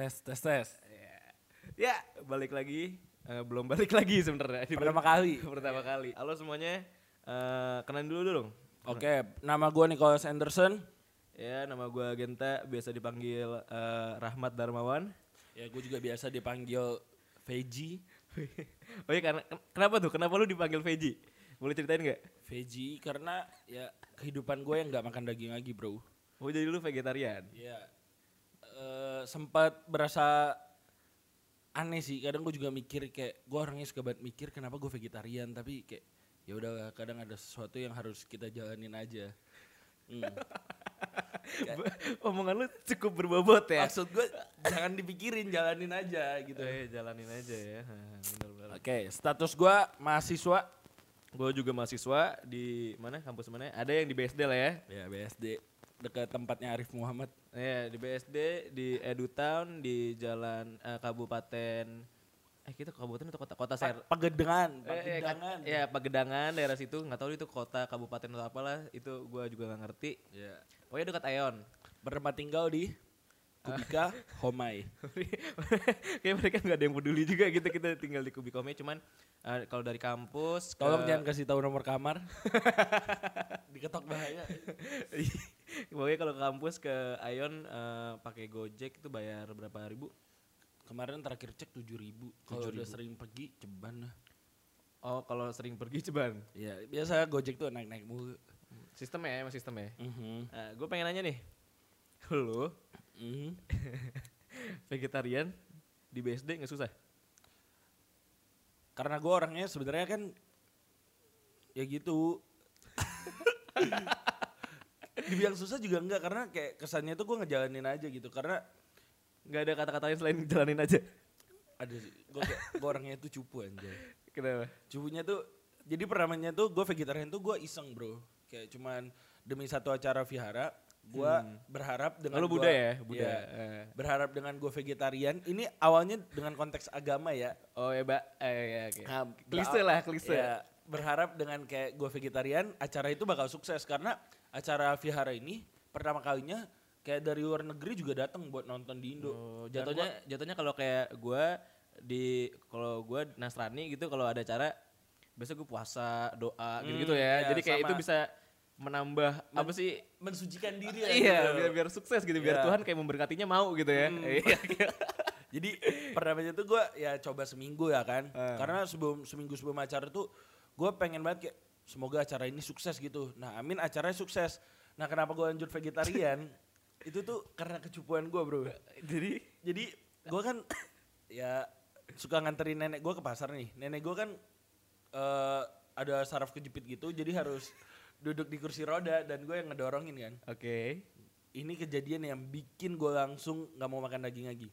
Tes, tes, tes. Ya, balik lagi. Eh, belum balik lagi sebenarnya. Pertama kali. Pertama kali. Halo semuanya. Eh kenalin dulu dong. Oke, nama gue Nicholas Anderson. Ya, nama gua Genta, biasa dipanggil eh, Rahmat Darmawan. Ya, gue juga biasa dipanggil Veggie. oh iya, karena ken- kenapa tuh? Kenapa lu dipanggil Veji? Boleh ceritain nggak? Veggie karena ya kehidupan gue yang nggak makan daging lagi, bro. Oh jadi lu vegetarian? Ya, eh, sempat berasa aneh sih. Kadang gue juga mikir kayak gue orangnya suka banget mikir kenapa gue vegetarian, tapi kayak ya udah kadang ada sesuatu yang harus kita jalanin aja. Hmm. Omongan lu cukup berbobot ya. Maksud gue jangan dipikirin, jalanin aja gitu. Eh, jalanin aja ya. Oke, status gue mahasiswa. Gue juga mahasiswa di mana kampus mana? Ada yang di BSD lah ya. Ya BSD dekat tempatnya Arif Muhammad. Ya di BSD di EduTown di Jalan eh, Kabupaten eh kita kabupaten atau kota kota Ser Pagedangan, Eh, eh, kan- Pagedangan. ya Pagedangan daerah situ nggak tahu itu kota kabupaten atau apalah itu gua juga nggak ngerti Ya. pokoknya dekat Aeon Bertempat tinggal di Kubika Homai. kayak mereka nggak ada yang peduli juga gitu kita tinggal di Kubikomnya cuman eh, kalau dari kampus ke- Tolong jangan kasih tahu nomor kamar. Diketok bahaya. pokoknya kalau ke kampus ke Aeon eh, pakai Gojek itu bayar berapa ribu Kemarin terakhir cek 7000 ribu. Kalau udah sering pergi ceban lah. oh kalau sering pergi ceban Ya biasa Gojek tuh naik-naik mulu. sistemnya ya emang sistemnya Mhm. gue pengen nanya nih lu Mhm. vegetarian di BSD nggak susah Karena gue orangnya sebenarnya kan ya gitu. Dibilang susah juga enggak karena kayak kesannya tuh gue ngejalanin aja gitu. Karena nggak ada kata-kata lain selain jalanin aja. Ada sih gue gue orangnya tuh cupu anjay. Kenapa? Cupunya tuh jadi pertamanya tuh gue vegetarian tuh gue iseng bro. Kayak cuman demi satu acara vihara gue berharap dengan Hmm. Lalu gua- Buddha ya, Buddha. Iya, Eh. berharap dengan gue vegetarian. Ini awalnya dengan konteks agama ya. Oh ya mbak. Eh, ya, oke. Nah, klise lah klise. ya, berharap dengan kayak gue vegetarian acara itu bakal sukses. Karena acara vihara ini pertama kalinya kayak dari luar negeri juga datang buat nonton di Indo Oh, jatuhnya jatuhnya kalau kayak gua di kalau gua Nasrani gitu kalau ada acara biasa gue puasa doa gitu gitu Hmm, ya iya, jadi kayak sama. itu bisa menambah apa sih mensucikan diri ya iya gitu. biar biar sukses gitu biar Iya. Tuhan kayak memberkatinya mau gitu ya Hmm. iya Jadi pertamanya tuh gue ya coba seminggu ya kan. Eh. Karena sebelum seminggu sebelum acara tuh gue pengen banget kayak semoga acara ini sukses gitu. Nah amin acaranya sukses. Nah kenapa gue lanjut vegetarian? itu tuh karena kecupuan gue bro. jadi Jadi gue kan ya suka nganterin nenek gue ke pasar nih. Nenek gue kan eh ada saraf kejepit gitu jadi harus duduk di kursi roda dan gue yang ngedorongin kan oke ini kejadian yang bikin gue langsung nggak mau makan daging lagi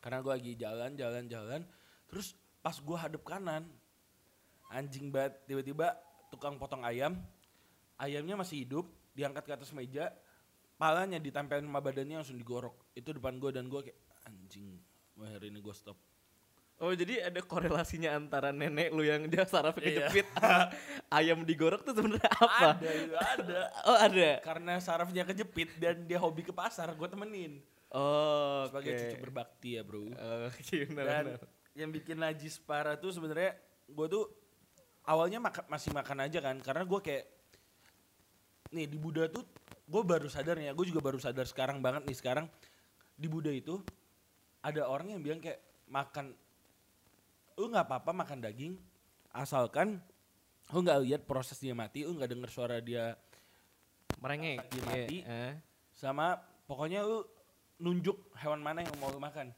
karena gue lagi jalan jalan jalan terus pas gue hadap kanan anjing banget tiba-tiba tukang potong ayam ayamnya masih hidup diangkat ke atas meja palanya ditempelin sama badannya langsung digorok itu depan gue dan gue kayak anjing wah hari ini gue stop Oh jadi ada korelasinya antara nenek lu yang dia sarafnya Iya. kejepit ayam digorok tuh sebenarnya apa? ada ada Oh ada. karena sarafnya kejepit dan dia hobi ke pasar gue temenin Oh sebagai oke. cucu berbakti ya bro Oke benar dan benar. yang bikin najis parah tuh sebenarnya gue tuh awalnya maka- masih makan aja kan karena gue kayak nih di Buddha tuh gue baru sadar ya gue juga baru sadar sekarang banget nih sekarang di Buddha itu ada orang yang bilang kayak makan lu nggak apa-apa makan daging asalkan lu nggak lihat proses dia mati lu nggak denger suara dia Merengek. Dia Iya, mati. eh. sama pokoknya lu nunjuk hewan mana yang mau lu makan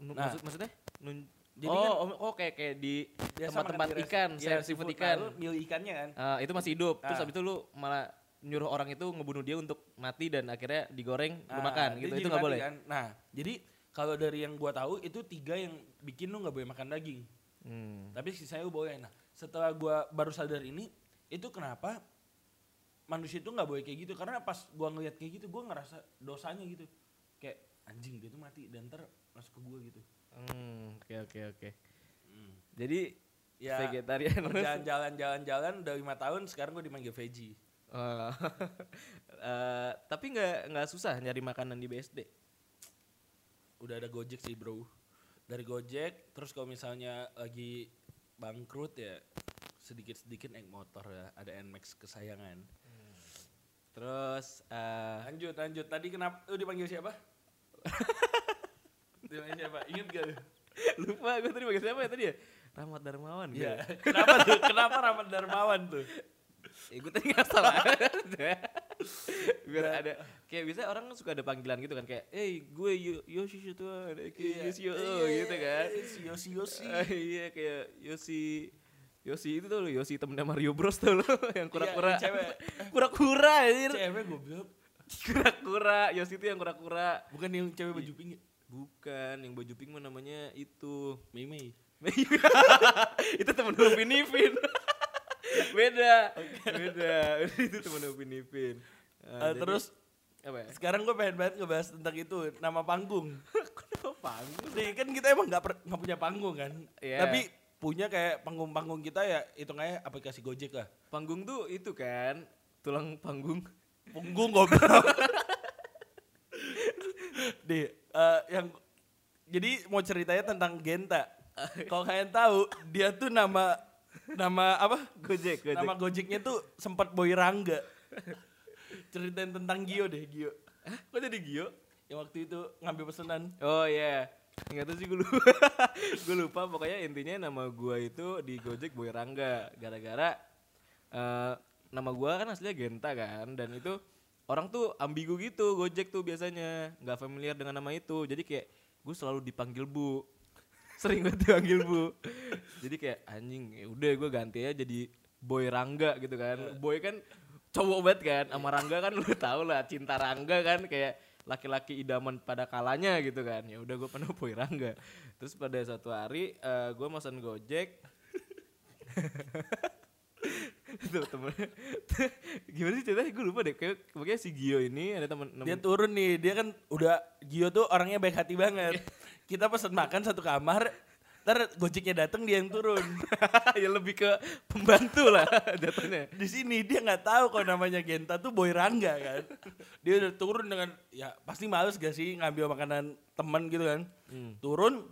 Nah. Maksud, maksudnya? Nun, Jadi oh, kan- oh, oh, kayak kayak di tempat-tempat makan res- ikan, saya seafood Nah, ikan. lu milih ikannya kan Ah, itu masih hidup. Terus Ah. habis itu lu malah nyuruh orang itu ngebunuh dia untuk mati dan akhirnya digoreng lu Nah, makan dia gitu. Itu nggak boleh. kan. Nah, jadi kalau dari yang gua tahu itu tiga yang bikin lu nggak boleh makan daging. Hmm. Tapi sisanya lu boleh. Nah, setelah gua baru sadar ini, itu kenapa manusia itu nggak boleh kayak gitu? Karena pas gua ngeliat kayak gitu, gua ngerasa dosanya gitu. Kayak anjing dia tuh mati dan ntar masuk ke gua gitu. Hmm, oke oke oke. Hmm. Jadi Ya, vegetarian Jalan-jalan jalan-jalan udah lima tahun, sekarang gua dimanggil veggie. Oh. Eh, tapi nggak nggak susah nyari makanan di BSD. udah ada Gojek sih bro. Dari Gojek, terus kalau misalnya lagi bangkrut ya sedikit-sedikit naik motor ya. Ada Nmax kesayangan. Terus eh Lanjut, lanjut. Tadi kenapa? Lu dipanggil siapa? dipanggil siapa? Ingat gak? lu? lupa gue tadi bagian siapa ya tadi ya? Rahmat Darmawan. Iya. Iya. kenapa tuh? Kenapa Rahmat Darmawan tuh? Ya, gue tadi nggak salah. Biar ada kayak biasa orang suka ada panggilan gitu kan kayak, eh gue Yo- Yoshi itu ada kayak Yoshi oh, gitu kan. Yosi Yosi. Ah, iya kayak Yoshi Yoshi itu tuh lo Yoshi temennya Mario Bros tuh lo yang kura-kura. Kura-kura anjir. Cewek goblok. Kura-kura, Yoshi itu yang kura-kura. Bukan yang cewek baju pink. Ya? Bukan, yang baju pink mah namanya itu. Mei Mei. itu temen Upin Ipin. beda, beda. itu temen Upin Ipin. Nah, jadi- terus apa ya? sekarang gue pengen banget ngebahas tentang itu nama panggung. Kenapa panggung? Nih kan kita emang nggak per- nggak punya panggung kan. Iya. Tapi punya kayak panggung-panggung kita ya hitungannya aplikasi Gojek lah. Panggung tuh itu kan tulang panggung. Punggung goblok. Di eh, yang jadi mau ceritanya tentang Genta. Kalau kalian tahu dia tuh nama nama apa? Gojek, Gojek. Nama Gojeknya tuh sempat Boy Rangga. Ceritain tentang Gio deh, Gio. Kok jadi Gio? Yang waktu itu ngambil pesanan. Oh iya. Nggak tahu sih gue lupa. gue lupa pokoknya intinya nama gua itu di Gojek Boy Rangga gara-gara eh, nama gua kan aslinya Genta kan dan itu orang tuh ambigu gitu Gojek tuh biasanya nggak familiar dengan nama itu jadi kayak gue selalu dipanggil Bu. Sering banget dipanggil Bu. Jadi kayak anjing ya udah gue ganti aja jadi Boy Rangga gitu kan. Boy kan cowok banget kan sama Rangga kan lu tau lah cinta Rangga kan kayak laki-laki idaman pada kalanya gitu kan. Ya udah gue penuh Boy Rangga. Terus pada suatu hari eh, gue mesen Gojek tuh temen gimana sih ceritanya gue lupa deh kayak pokoknya si Gio ini ada temen Dia temen- turun nih, dia kan udah Gio tuh orangnya baik hati banget. Kita pesen makan satu kamar, ntar Gojeknya dateng dia yang turun. ya lebih ke pembantu lah jatuhnya Di sini dia nggak tahu kalau namanya Genta tuh Boy Rangga kan. Dia udah turun dengan ya pasti males gak sih ngambil makanan teman gitu kan. Hmm. Turun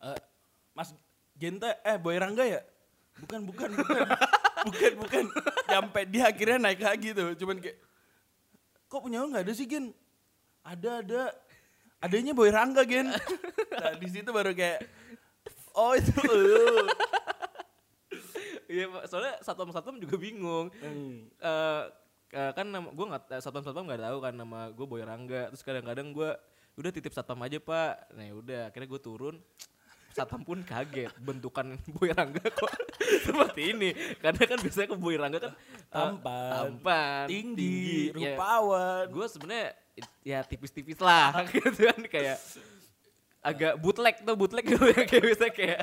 eh, Mas Genta eh Boy Rangga ya? Bukan bukan bukan. Bukan bukan. Sampai dia akhirnya naik lagi tuh. Cuman kayak kok punya lu nggak ada sih Gen? Ada ada. Adanya Boy Rangga Gen. nah di situ baru kayak oh itu lu. Iya, soalnya satpam satpam juga bingung. Hmm. Eh eh, kan nama gue nggak satpam satpam nggak tahu kan nama gue Boy Rangga. Terus kadang-kadang gue udah titip satpam aja pak. Nah udah akhirnya gue turun. Satpam pun kaget bentukan Boy Rangga kok seperti ini. Karena kan biasanya ke Boy Rangga kan eh, Tampan, tampan, tinggi, Ya, rupawan. gue sebenarnya ya tipis-tipis lah gitu kan kayak agak bootleg tuh bootleg gitu ya kayak bisa kayak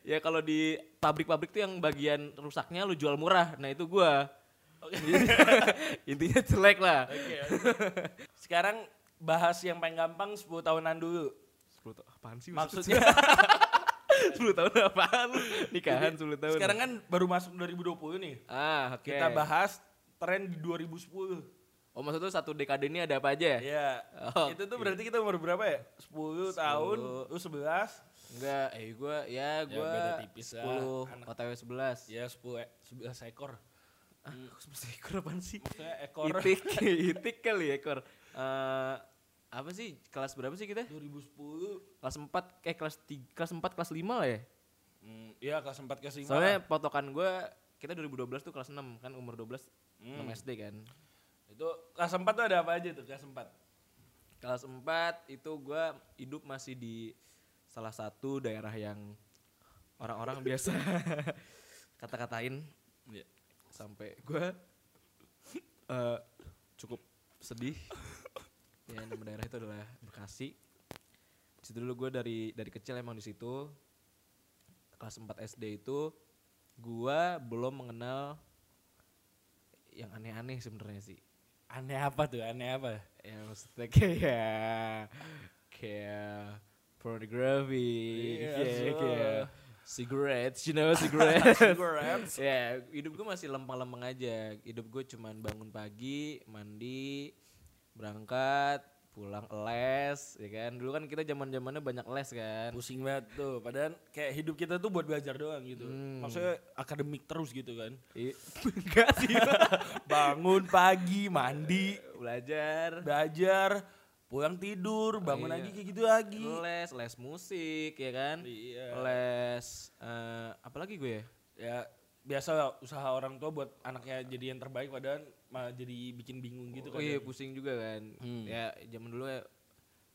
ya kalau di pabrik-pabrik tuh yang bagian rusaknya lu jual murah nah itu gua intinya jelek lah Oke. Sekarang bahas yang paling gampang 10 tahunan dulu. 10 tahun apaan sih Maksudnya 10 tahun apaan nikahan 10 tahun sekarang kan baru masuk 2020 nih. ah oke Kita bahas tren di 2010. oh maksudnya satu dekade ini ada apa aja Iya. Oh, Itu tuh berarti kita umur berapa ya? 10 tahun, lu 11. enggak eh gua ya gua beda tipis lah. 10 Anak. OTW 11 Ya 10 e- 11 ekor. Ah, kok seperti ekor apaan sih? Maksudnya ekor Itik, itik kali ya ekor. Eh apa sih kelas berapa sih kita? 2010. Kelas 4 eh kelas 3, kelas 4 kelas 5 lah ya. Hmm, iya kelas 4 kelas 5. Soalnya potokan gua kita 2012 tuh kelas 6 kan umur 12 Hmm. 6 SD kan. itu kelas 4 tuh ada apa aja tuh kelas 4? Kelas 4 itu gua hidup masih di salah satu daerah yang orang-orang biasa kata-katain Iya. sampai gua eh cukup sedih ya nama daerah itu adalah Bekasi di situ dulu gue dari dari kecil emang di situ kelas 4 SD itu gua belum mengenal yang aneh-aneh sebenarnya sih Aneh apa tuh? Aneh apa? ya maksudnya kayak kayak pornography Iya, kayak, so. kayak cigarettes you know cigarettes Cigarettes. ya hidup gue masih lempeng-lempeng aja hidup gue cuman bangun pagi mandi berangkat pulang les ya kan dulu kan kita zaman zamannya banyak les kan Pusing banget tuh. Padahal kayak hidup kita tuh buat belajar doang gitu. Hmm. Maksudnya akademik terus gitu kan. Enggak sih Bangun pagi, mandi, belajar belajar, pulang tidur, bangun iya. lagi kayak gitu lagi. les les musik ya kan Iya. les eh apa lagi gue ya Ya biasa usaha orang tua buat anaknya jadi yang terbaik padahal malah jadi bikin bingung gitu oh kan. iya pusing juga kan Hmm. ya zaman dulu ya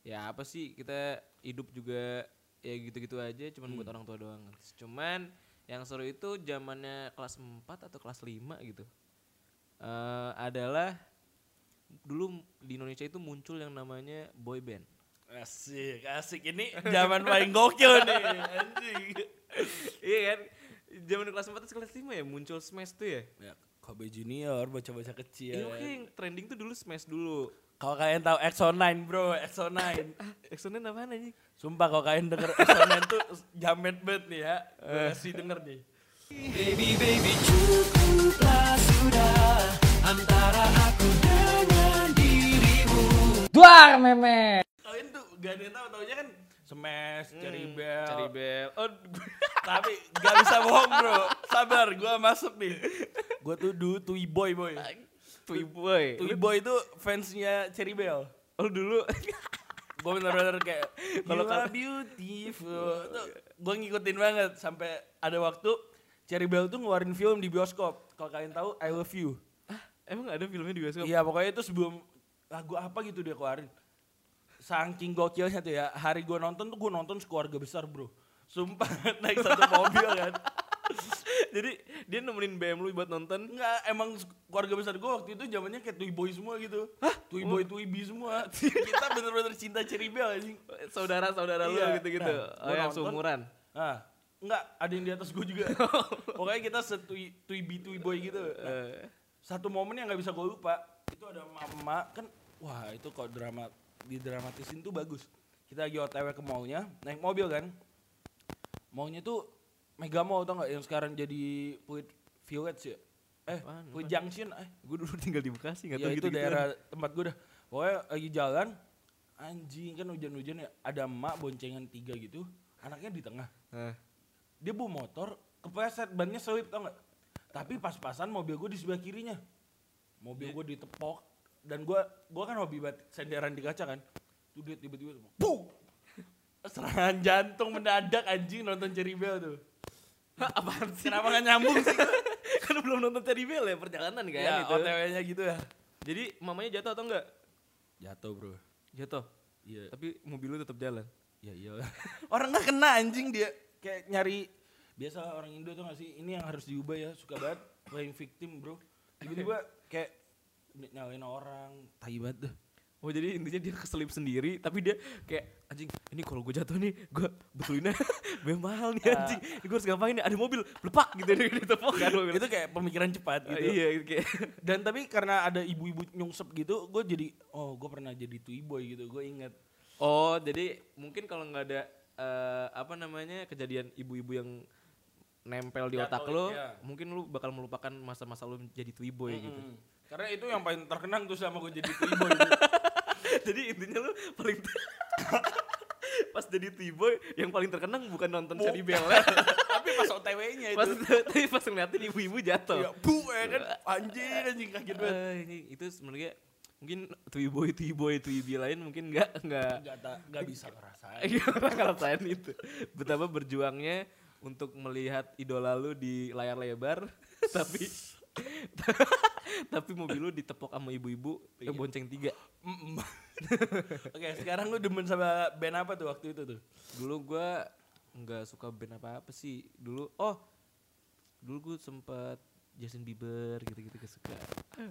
ya apa sih kita hidup juga ya gitu-gitu aja cuman Hmm. buat orang tua doang cuman yang seru itu zamannya kelas 4 atau kelas 5 gitu eh adalah dulu di Indonesia itu muncul yang namanya boy band Asik, asik. Ini zaman paling gokil nih, anjing. iya kan zaman kelas 4 atau kelas 5 ya muncul smash tuh ya Ya, Kobe Junior, baca-baca kecil. Iya yang trending tuh dulu smash dulu Kalau kalian tahu EXO-9 bro, EXO-9. Exonen apaan anjing? Sumpah kalau kalian denger EXO-9 tuh jamet banget nih ya. Gue kasih denger nih. Baby baby cukuplah sudah antara aku dengan dirimu. Duar meme. Kalian tuh gak ada yang tahu, taunya kan Smash, Cherry Bell. Oh, Tapi gak bisa bohong bro. Sabar, gue masuk nih. Gue tuh dulu Tui Boy boy. Tui boy. Tui Boy itu fansnya Cherry Bell. Oh dulu. gue bener-bener kayak Kalau kalau kal- beautiful gue ngikutin banget sampai ada waktu Cherry Bell tuh ngeluarin film di bioskop kalau kalian tahu I Love You Emang ada filmnya di bioskop? iya pokoknya itu sebelum lagu apa gitu dia keluarin saking gokilnya tuh ya hari gue nonton tuh gue nonton sekeluarga besar bro sumpah naik satu mobil kan Jadi dia nemenin BM lu buat nonton. Enggak, emang keluarga besar gue waktu itu zamannya kayak Tui Boy semua gitu. Hah? Tui Boy, Tui Bi semua. Kita bener-bener cinta Cherry Bell anjing. Saudara-saudara lu Iya. gitu-gitu. Nah, oh yang seumuran. Nah, enggak, ada yang di atas gue juga. Pokoknya kita setui tui bi tui boy gitu. Nah, Eh, satu momen yang nggak bisa gue lupa, itu ada mama kan, wah itu kok drama didramatisin tuh bagus. Kita lagi OTW ke mallnya, naik mobil kan. Mallnya tuh Mega Mall tau nggak yang sekarang jadi Puit Village ya? Eh, Apaan, Puit Junction, eh. gue dulu tinggal di Bekasi nggak Ya tahu itu gitu daerah tempat gue dah. Pokoknya lagi jalan, anjing kan hujan-hujan ya, ada emak boncengan tiga gitu, anaknya di tengah dia bawa motor kepleset bannya selip tau nggak tapi pas-pasan mobil gue di sebelah kirinya mobil gue ditepok dan gue gue kan hobi banget senderan di kaca kan tuh dia tiba-tiba Puh! serangan jantung mendadak anjing nonton Cherry Bell tuh Apaan sih? kenapa gak nyambung sih kan belum nonton Teddy Bell ya perjalanan kan ya itu. OTW-nya gitu ya Jadi mamanya jatuh atau enggak? jatuh bro Jatuh. iya Tapi mobil lu tetap jalan. ya iya orang nggak kena anjing dia kayak nyari biasa orang Indo tuh gak sih ini yang harus diubah ya suka banget playing victim bro tiba-tiba kayak nyalain orang. Tai banget dah. Oh jadi intinya dia keselip sendiri tapi dia kayak anjing ini kalau gue jatuh nih gue betulin aja biar mahal nih anjing. Ini gue harus ngapain nih ada mobil lepak gitu. Ditepok kan mobil. itu kayak pemikiran cepat Ah, gitu. iya kayak. Dan tapi karena ada ibu-ibu nyungsep gitu gue jadi oh gue pernah jadi tui boy gitu. Gue inget Oh jadi mungkin kalau nggak ada eh, apa namanya kejadian ibu-ibu yang nempel di otak lo iya. mungkin lu bakal melupakan masa-masa lu jadi twiboy gitu. Mm. Karena itu yang paling terkenang tuh sama gue jadi tui boy gitu. jadi intinya lu paling pas jadi twiboy yang paling terkenang bukan nonton Cherry Bell ya. tapi pas OTW-nya itu. Pas tapi pas ngeliatin ibu-ibu jatuh. Ya, bu ya kan anjing anjing kaget banget. Eh, ini itu sebenarnya mungkin twiboy twiboy twibi lain mungkin nggak nggak. Nggak nggak bisa ngerasain. Orang ngerasain itu. Betapa berjuangnya untuk melihat idola lu di layar lebar tapi tapi mobil lu ditepok sama ibu-ibu Iya. eh, bonceng tiga. Oke, sekarang lu demen sama band apa tuh waktu itu tuh? dulu gua nggak suka band apa apa sih dulu oh dulu gue sempat Justin Bieber gitu-gitu gak suka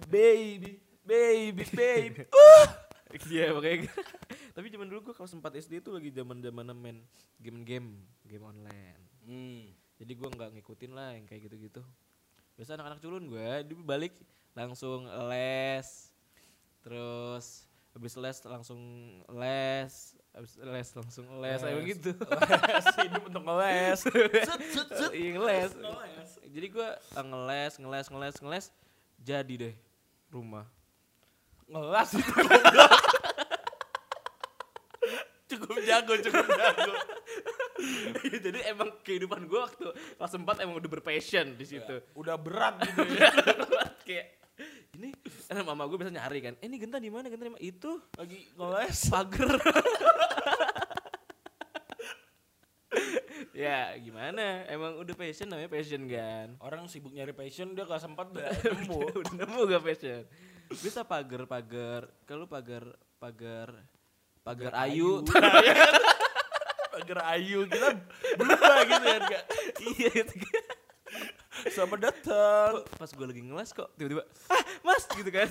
Baby, baby, baby. Iya makanya Tapi zaman dulu gue kalau sempat SD itu lagi zaman zaman main game-game game online. Hmm. Jadi gue nggak ngikutin lah yang kayak gitu-gitu. Biasa anak-anak culun gue, dia balik langsung les, terus habis les langsung les, habis les langsung les, kayak gitu. Les, hidup untuk ngeles. Set, set, set. Iya ngeles. Ngeles. Jadi gue ngeles, ngeles, ngeles, ngeles, jadi deh rumah. Ngelas itu. cukup jago, cukup jago. Jadi emang kehidupan gue waktu kelas 4 emang udah berpassion di situ. Udah berat gitu ya. kayak ini karena mama gue biasa nyari kan. Eh, ini genta di mana? Genta di mana? Itu Lagi ngeles. pagar. ya gimana? Emang udah passion namanya passion kan. Orang sibuk nyari passion, dia kelas 4 udah nemu. udah nemu gak passion? Bisa pagar pagar. Kalau pagar pagar pagar ayu. Pagar ayu, kita berubah gitu ya. Kak. iya gitu. Selamat datang. Pas gue lagi ngelas kok tiba-tiba ah mas gitu kan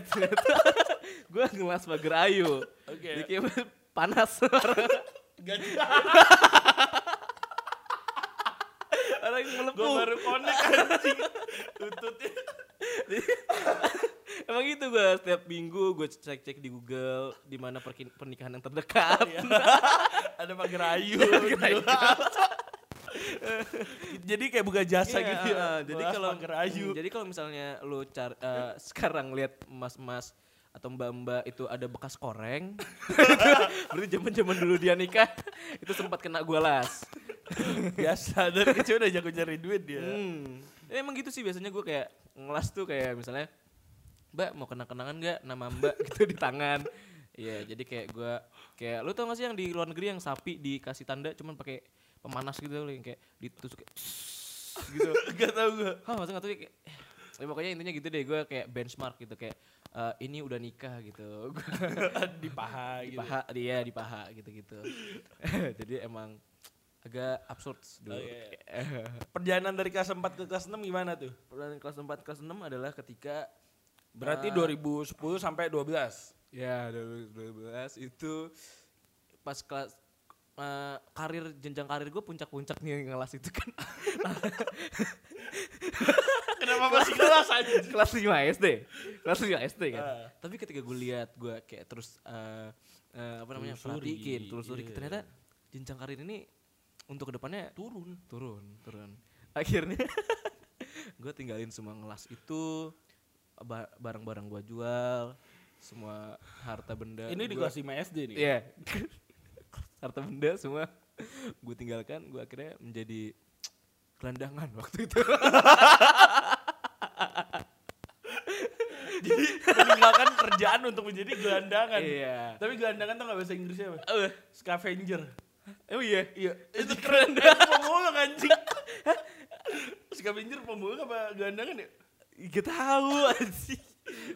gue ngelas pagar ayu Oke. jadi kayak panas orang melepuh Gue baru connect anjing. Tututnya. Gitu gue setiap minggu gue cek-cek di Google di mana pernikahan yang terdekat Ada pagar ayu. Jadi kayak buka jasa Iya, gitu ya. uh, jadi kalau pagar ayu. hmm, jadi kalau misalnya lu car uh, sekarang lihat emas-emas atau mbak-mbak itu ada bekas koreng berarti zaman-zaman dulu dia nikah itu sempat kena gua las biasa dari kecil udah jago cari duit dia. Hmm. Ya, emang gitu sih biasanya gue kayak ngelas tuh kayak misalnya Mbak mau kenang-kenangan gak nama Mbak gitu di tangan. Iya jadi kayak gue kayak lu tau gak sih yang di luar negeri yang sapi dikasih tanda cuman pakai pemanas gitu loh yang kayak ditusuk kayak gitu. Gak tau gue. Hah masa gak tau kayak ya pokoknya intinya gitu deh gue kayak benchmark gitu kayak eh, ini udah nikah gitu. Di paha di gitu. paha dia di paha gitu-gitu. jadi emang agak absurd dulu. Oke. Perjalanan dari kelas 4 ke kelas 6 gimana tuh? Perjalanan kelas 4 kelas 6 adalah ketika Berarti Ah. 2010 sampai 12. ya 2012 itu pas kelas eh, karir jenjang karir gue puncak-puncak nih ngelas itu kan Kenapa masih kelas aja? kelas 5 SD kelas 5 SD kan Ah. tapi ketika gue lihat gue kayak terus eh, eh, apa namanya Telusuri, perhatiin telusuri iya. ternyata jenjang karir ini untuk ke depannya Turun. turun turun akhirnya gue tinggalin semua ngelas itu barang-barang gue jual semua harta benda Ini di gua- kelas 5 SD nih. Iya. harta benda semua gue tinggalkan gue akhirnya menjadi gelandangan waktu itu Jadi meninggalkan kerjaan untuk menjadi gelandangan. Iya. Tapi gelandangan tuh gak bahasa Inggrisnya apa? Eh, Scavenger. oh iya Iya. Itu keren. pemulung anjing. Scavenger pemulung apa gelandangan ya? Gak tahu sih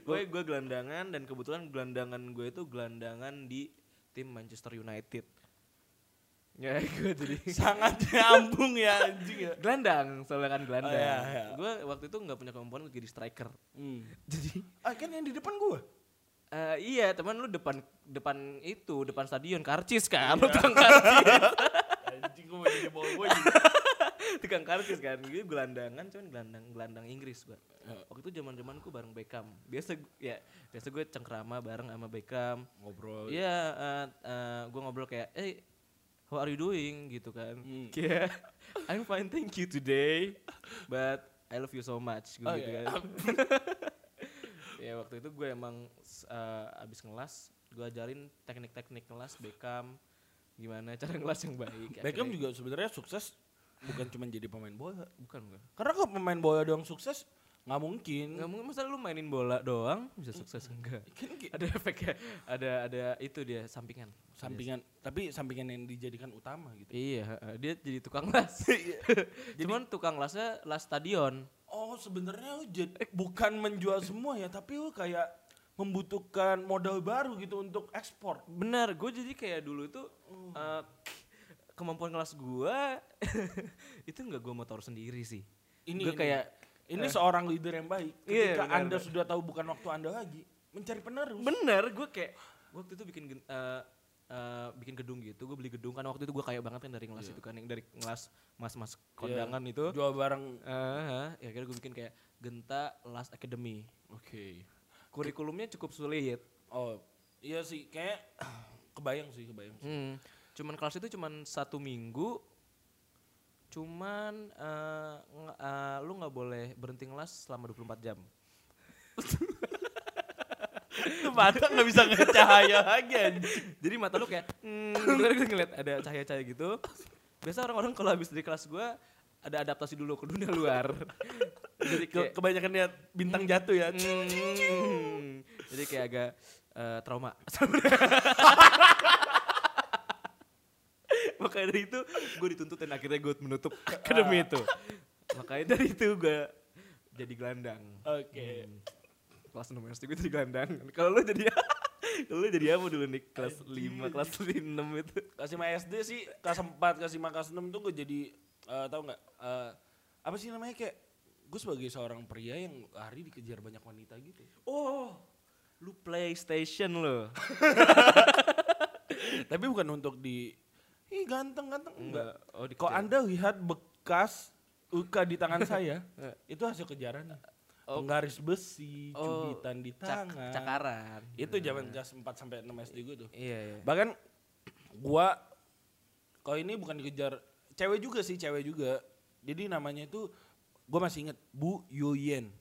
gue gue gelandangan dan kebetulan gelandangan gue itu gelandangan di tim Manchester United ya gue jadi Sangat nyambung ya anjing ya. gelandang soalnya kan gelandang Oh, iya, iya. gue waktu itu nggak punya kemampuan untuk jadi striker Hmm. jadi Ah kan yang di depan gua. eh, iya teman lu depan depan itu depan stadion karcis kan Iya. lu tukang karcis Anjing gua mau jadi bawa gua tukang karcis kan gue gelandangan cuman gelandang gelandang Inggris gua waktu itu zaman zamanku bareng Beckham biasa ya biasa gue cengkrama bareng sama Beckham ngobrol. Iya, eh, eh, gue ngobrol kayak, eh, how are you doing gitu kan? Hmm. Kayak, I'm fine, thank you today, but I love you so much, gue Oh, gitu iya. kan. ya waktu itu gue emang eh, abis ngelas, gue ajarin teknik-teknik ngelas Beckham, gimana cara ngelas yang baik. Beckham Akhirnya- juga sebenarnya sukses bukan cuma jadi pemain bola. bukan bukan. Karena kalau pemain bola doang sukses nggak mungkin. Nggak mungkin masa lu mainin bola doang bisa sukses enggak? Kan Ada efeknya, ada ada itu dia sampingan. sampingan tapi sampingan yang dijadikan utama gitu. Iya, dia jadi tukang las. Cuman tukang lasnya las stadion. Oh sebenarnya lu jad- bukan menjual semua ya, tapi lu kayak membutuhkan modal baru gitu untuk ekspor. Benar, gue jadi kayak dulu itu eh, kemampuan kelas gue itu nggak gue mau taruh sendiri sih. Ini gue kayak ini eh. seorang leader yang baik. Iya, Ketika benar, anda benar. sudah tahu bukan waktu anda lagi, mencari penerus. bener, gue kayak waktu itu bikin eh, eh, bikin gedung gitu, gue beli gedung karena waktu itu gue kayak banget kan dari ngelas itu kan, yang dari ngelas mas-mas kondangan itu. Iya. Jual barang. Eh, ya akhirnya gue bikin kayak Genta Last Academy. Oke. Kurikulumnya cukup sulit. Oh iya sih, kayak kebayang sih, kebayang. sih. Hmm, cuman kelas itu cuman satu minggu. Cuman nge- eh, lu nggak boleh berhenti ngelas selama 24 jam. Itu mata nggak bisa ngeliat cahaya lagi. Jadi mata lu kayak gue ngeliat ada cahaya-cahaya gitu. Biasa orang-orang kalau habis dari kelas gue ada adaptasi dulu ke dunia luar. Jadi kayak kebanyakan lihat bintang jatuh ya. Hmm. Jadi kayak agak eh, trauma. Makanya dari itu gue dituntut dan akhirnya gue menutup akademi itu. Makanya dari itu gue jadi gelandang. Oke. Hmm. Kelas 6 SD gue jadi gelandang. Kalau lu jadi kalau lu jadi apa dulu nih kelas 5, kelas 6 itu? Kelas 5 SD sih, kelas 4, kelas 5, kelas 6 tuh gue jadi, eh, tau nggak? eh, apa sih namanya kayak, gue sebagai seorang pria yang lari dikejar banyak wanita gitu. Oh, lu PlayStation lo. Tapi bukan untuk di, ih ganteng-ganteng, enggak. Oh, Kok anda lihat bekas luka di tangan saya, itu hasil kejarannya. Oh. Penggaris besi, Oh, cubitan di Cak- tangan. cakaran. Itu zaman kelas 4 sampai 6 SD gue tuh. Iya, iya. Bahkan gua kalau ini bukan dikejar cewek juga sih, cewek juga. Jadi namanya itu gua masih inget Bu Yuyen.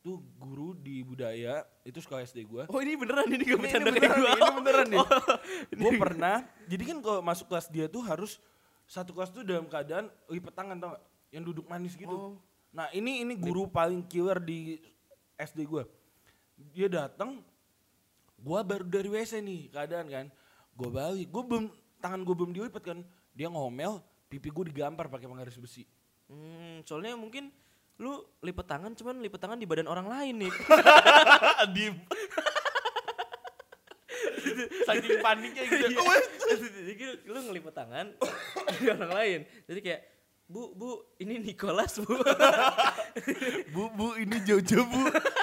Itu guru di budaya, itu sekolah SD gua. Oh ini beneran ini gak Ini- bercanda ini kayak beneran gua. nih, ini beneran nih. Oh, Gue pernah, jadi kan kalau masuk kelas dia tuh harus satu kelas tuh dalam keadaan lipet tangan tau gak? Yang duduk manis gitu. Oh. Nah ini ini guru paling killer di SD gue. Dia datang, gua baru dari WC nih keadaan kan. Gue balik, gue belum tangan gue belum dilipat kan. Dia ngomel, pipi gue digampar pakai penggaris besi. Hmm, soalnya mungkin lu lipet tangan cuman lipet tangan di badan orang lain nih. di saking paniknya gitu. Jadi lu ngelipet tangan di orang lain. Jadi kayak Bu, bu, ini Nicholas bu. bu, bu, ini Jojo bu.